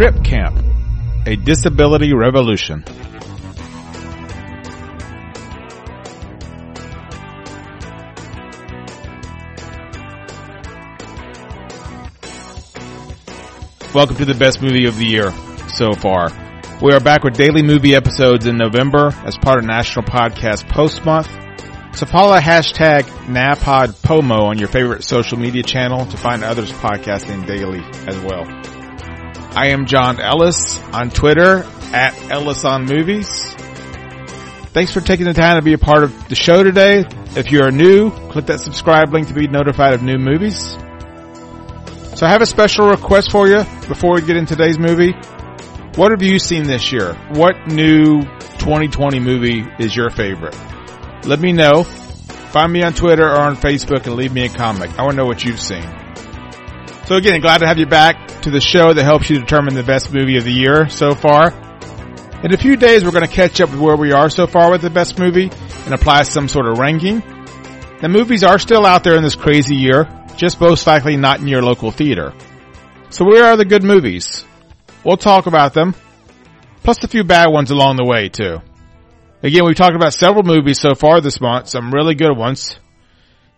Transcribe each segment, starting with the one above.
Crip Camp, a disability revolution. Welcome to the best movie of the year so far. We are back with daily movie episodes in November as part of National Podcast Post Month. So follow hashtag NAPODPOMO on your favorite social media channel to find others podcasting daily as well. I am John Ellis on Twitter at Ellis on Movies. Thanks for taking the time to be a part of the show today. If you are new, click that subscribe link to be notified of new movies. So I have a special request for you before we get into today's movie. What have you seen this year? What new 2020 movie is your favorite? Let me know. Find me on Twitter or on Facebook and leave me a comment. I want to know what you've seen. So again, glad to have you back to the show that helps you determine the best movie of the year so far. In a few days, we're going to catch up with where we are so far with the best movie and apply some sort of ranking. The movies are still out there in this crazy year, just most likely not in your local theater. So where are the good movies? We'll talk about them, plus a few bad ones along the way too. Again, we've talked about several movies so far this month, some really good ones.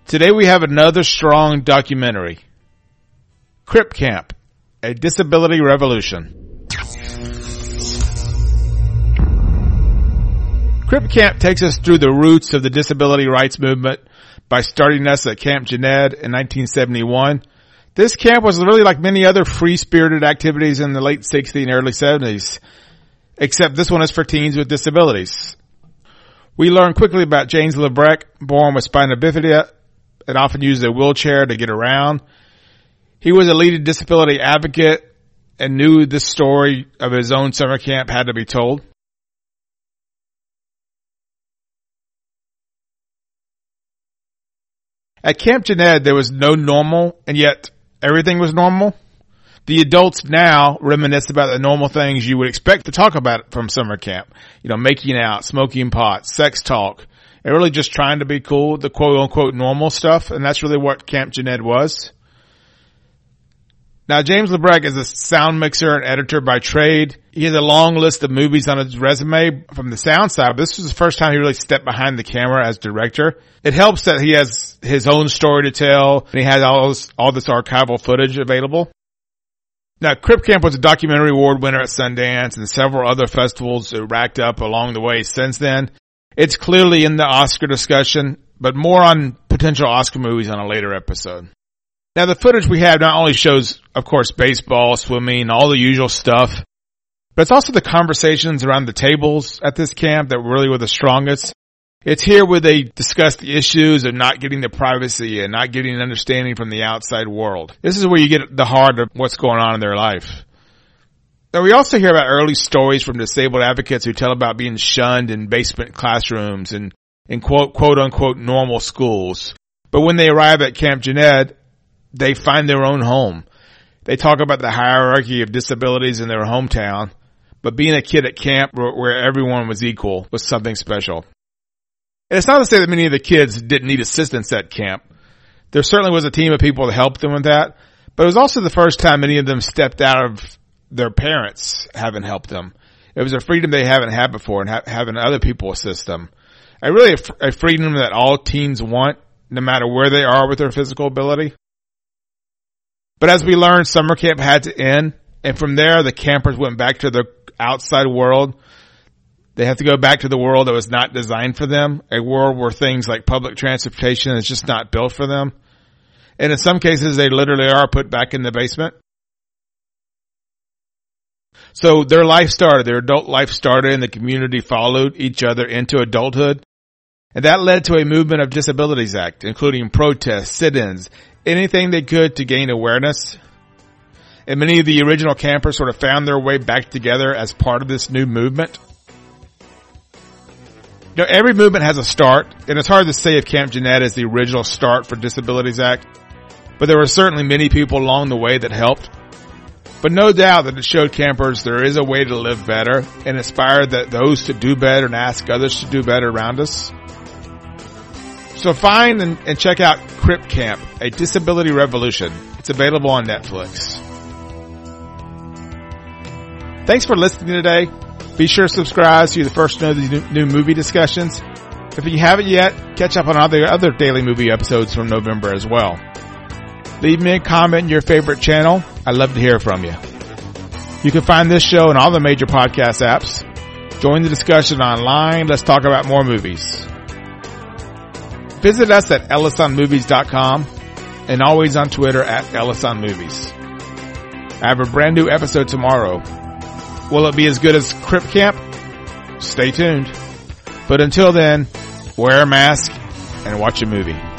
Today we have another strong documentary. Crip Camp, a disability revolution. Crip Camp takes us through the roots of the disability rights movement by starting us at Camp Jened in 1971. This camp was really like many other free-spirited activities in the late 60s and early 70s, except this one is for teens with disabilities. We learn quickly about James Lebrecht, born with spina bifida and often used a wheelchair to get around. He was a leading disability advocate and knew the story of his own summer camp had to be told. At Camp Jened, there was no normal, and yet everything was normal. The adults now reminisce about the normal things you would expect to talk about from summer camp. You know, making out, smoking pot, sex talk, and really just trying to be cool, the quote unquote normal stuff. And that's really what Camp Jened was. Now, James Lebrecht is a sound mixer and editor by trade. He has a long list of movies on his resume from the sound side, but this was the first time he really stepped behind the camera as director. It helps that he has his own story to tell and he has all this, all this archival footage available. Now, Crip Camp was a documentary award winner at Sundance and several other festivals racked up along the way since then. It's clearly in the Oscar discussion, but more on potential Oscar movies on a later episode. Now the footage we have not only shows, of course, baseball, swimming, all the usual stuff, but it's also the conversations around the tables at this camp that really were the strongest. It's here where they discuss the issues of not getting the privacy and not getting an understanding from the outside world. This is where you get the heart of what's going on in their life. Now we also hear about early stories from disabled advocates who tell about being shunned in basement classrooms and in quote, quote unquote normal schools. But when they arrive at Camp Jened, they find their own home. They talk about the hierarchy of disabilities in their hometown, but being a kid at camp where everyone was equal was something special. And it's not to say that many of the kids didn't need assistance at camp. There certainly was a team of people to help them with that, but it was also the first time many of them stepped out of their parents having helped them. It was a freedom they haven't had before and ha- having other people assist them. A really a, a freedom that all teens want, no matter where they are with their physical ability. But as we learned, summer camp had to end. And from there, the campers went back to the outside world. They have to go back to the world that was not designed for them, a world where things like public transportation is just not built for them. And in some cases, they literally are put back in the basement. So their life started, their adult life started and the community followed each other into adulthood. And that led to a movement of Disabilities Act, including protests, sit-ins, anything they could to gain awareness. And many of the original campers sort of found their way back together as part of this new movement. You know, every movement has a start, and it's hard to say if Camp Jened is the original start for Disabilities Act, but there were certainly many people along the way that helped. But no doubt that it showed campers there is a way to live better and inspired that those to do better and ask others to do better around us. So find and, and check out Crip Camp, a disability revolution. It's available on Netflix. Thanks for listening today. Be sure to subscribe so you're the first to know these new, movie discussions. If you haven't yet, catch up on other other daily movie episodes from November as well. Leave me a comment in your favorite channel. I'd love to hear from you. You can find this show in all the major podcast apps. Join the discussion online. Let's talk about more movies. Visit us at ellisonmovies.com and always on Twitter at ellisonmovies. I have a brand new episode tomorrow. Will it be as good as Crip Camp? Stay tuned. But until then, wear a mask and watch a movie.